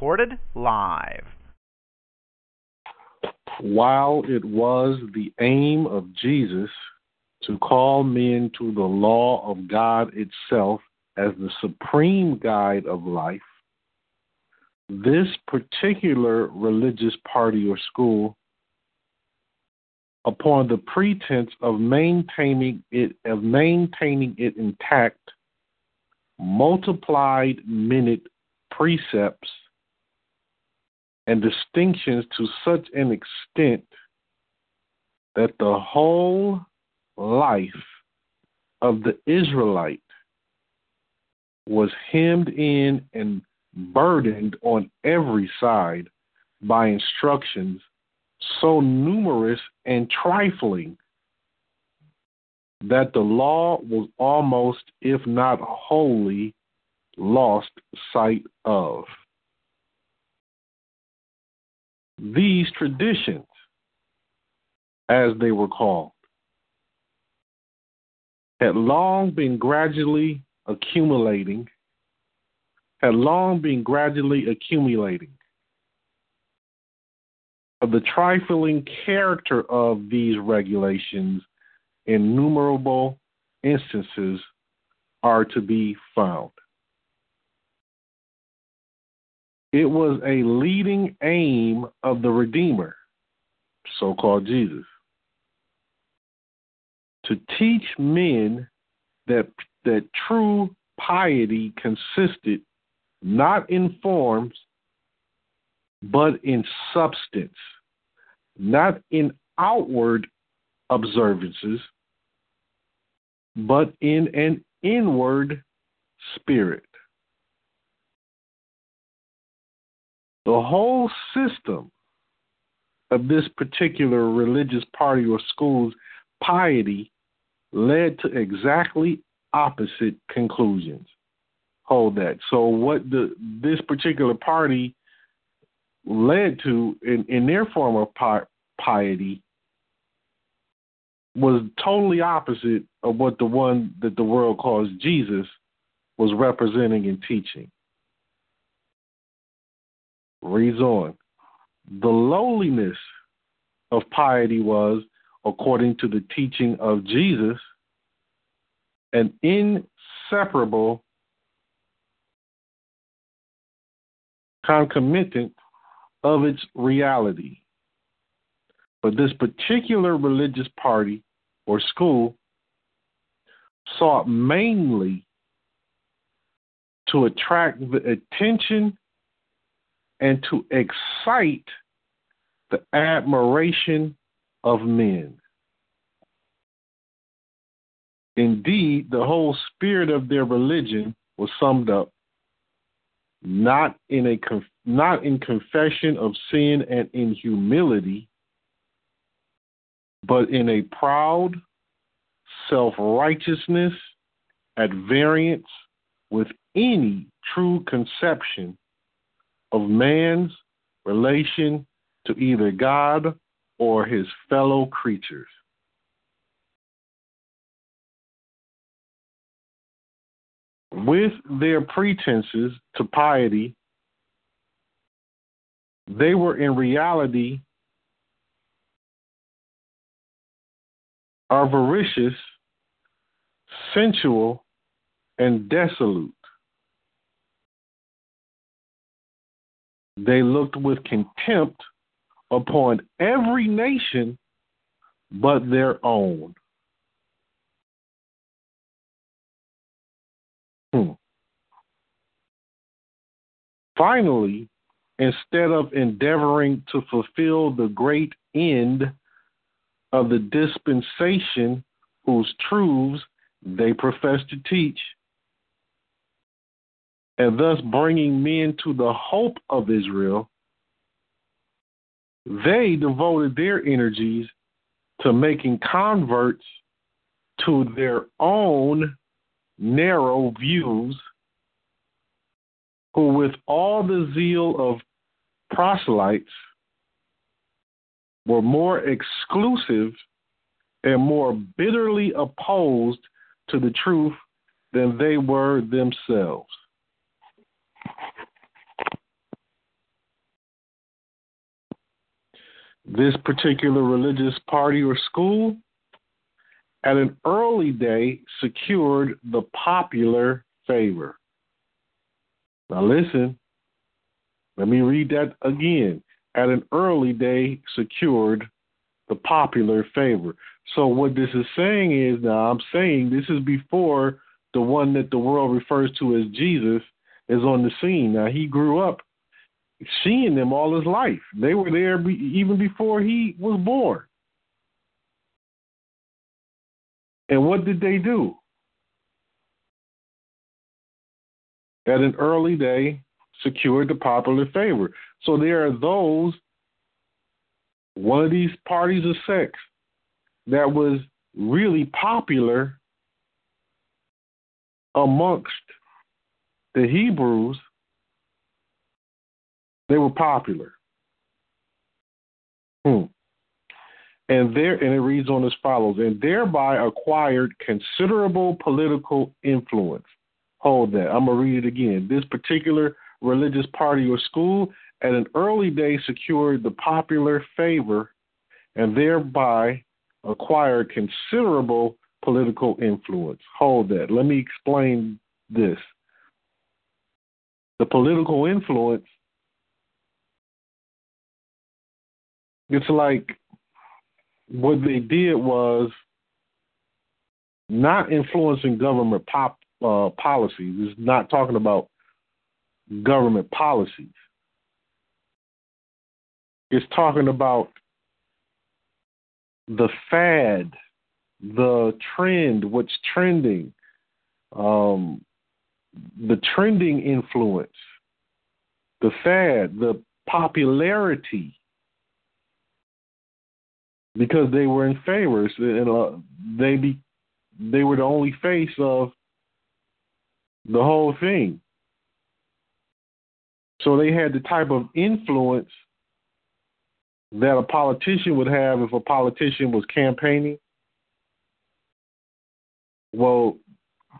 Recorded live. While it was the aim of Jesus to call men to the law of God itself as the supreme guide of life, this particular religious party or school, upon the pretense of maintaining it of maintaining it intact, multiplied minute precepts and distinctions to such an extent that the whole life of the Israelite was hemmed in and burdened on every side by instructions so numerous and trifling that the law was almost, if not wholly, lost sight of. These traditions, as they were called, had long been gradually accumulating had long been gradually accumulating. Of the trifling character of these regulations, innumerable instances are to be found. It was a leading aim of the Redeemer, so called Jesus, to teach men that, that true piety consisted not in forms, but in substance, not in outward observances, but in an inward spirit. The whole system of this particular religious party or school's piety led to exactly opposite conclusions hold that. So what the this particular party led to in, in their form of pi- piety was totally opposite of what the one that the world calls Jesus was representing and teaching. Reads on. The lowliness of piety was, according to the teaching of Jesus, an inseparable concomitant of its reality. But this particular religious party or school sought mainly to attract the attention and to excite the admiration of men. Indeed, the whole spirit of their religion was summed up not in a not in confession of sin and in humility, but in a proud self righteousness at variance with any true conception of man's relation to either God or his fellow creatures. with their pretenses to piety, they were in reality avaricious, sensual, and desolate. They looked with contempt upon every nation but their own. Hmm. Finally, instead of endeavoring to fulfill the great end of the dispensation whose truths they profess to teach, and thus bringing men to the hope of Israel, they devoted their energies to making converts to their own narrow views, who, with all the zeal of proselytes, were more exclusive and more bitterly opposed to the truth than they were themselves. This particular religious party or school, at an early day, secured the popular favor. Now, listen, let me read that again. At an early day, secured the popular favor. So what this is saying is now I'm saying this is before the one that the world refers to as Jesus is on the scene. Now he grew up seeing them all his life. They were there be, even before he was born. And what did they do? At an early day, secured the popular favor. So there are those, one of these parties of sects that was really popular amongst the Hebrews, they were popular. Hmm. And there and it reads on as follows, and thereby acquired considerable political influence. Hold that. I'm gonna read it again. This particular religious party or school at an early day secured the popular favor and thereby acquired considerable political influence. Hold that. Let me explain this. The political influence, it's like what they did was not influencing government pop, uh, policies. It's not talking about government policies. It's talking about the fad, the trend, what's trending, um, the trending influence, the fad, the popularity, because they were in favor, and uh, they be, they were the only face of the whole thing. So they had the type of influence that a politician would have if a politician was campaigning. Well,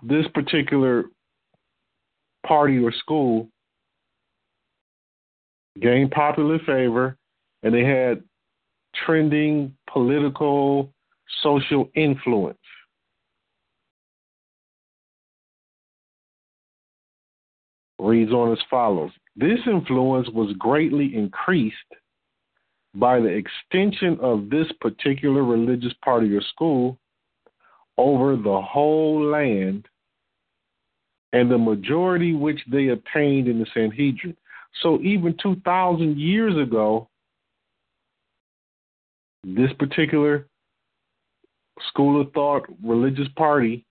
this particular party or school gained popular favor and they had trending political social influence. Reads on as follows This influence was greatly increased by the extension of this particular religious party or school over the whole land and the majority which they obtained in the Sanhedrin. So even 2,000 years ago, this particular school of thought, religious party,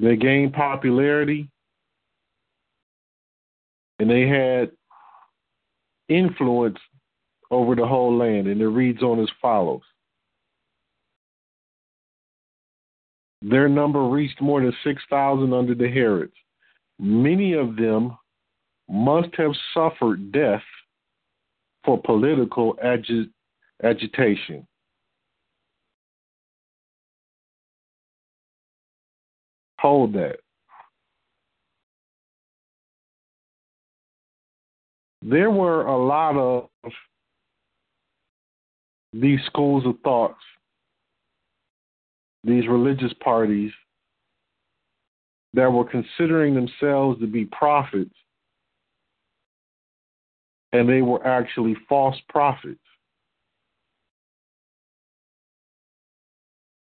they gained popularity and they had influence over the whole land. And it reads on as follows Their number reached more than 6,000 under the Herods. Many of them must have suffered death for political agi- agitation. Hold that. there were a lot of these schools of thoughts, these religious parties that were considering themselves to be prophets, and they were actually false prophets.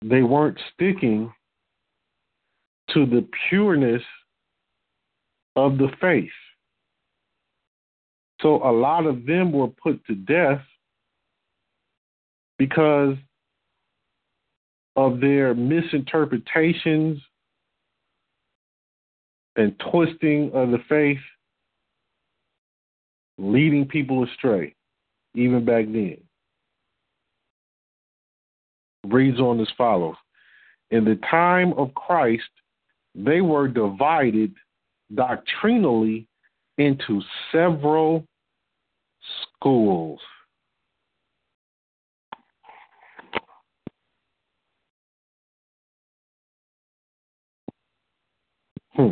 They weren't sticking to the pureness of the faith. So a lot of them were put to death because of their misinterpretations and twisting of the faith, leading people astray, even back then. Reads on as follows In the time of Christ, they were divided doctrinally into several schools. Hmm.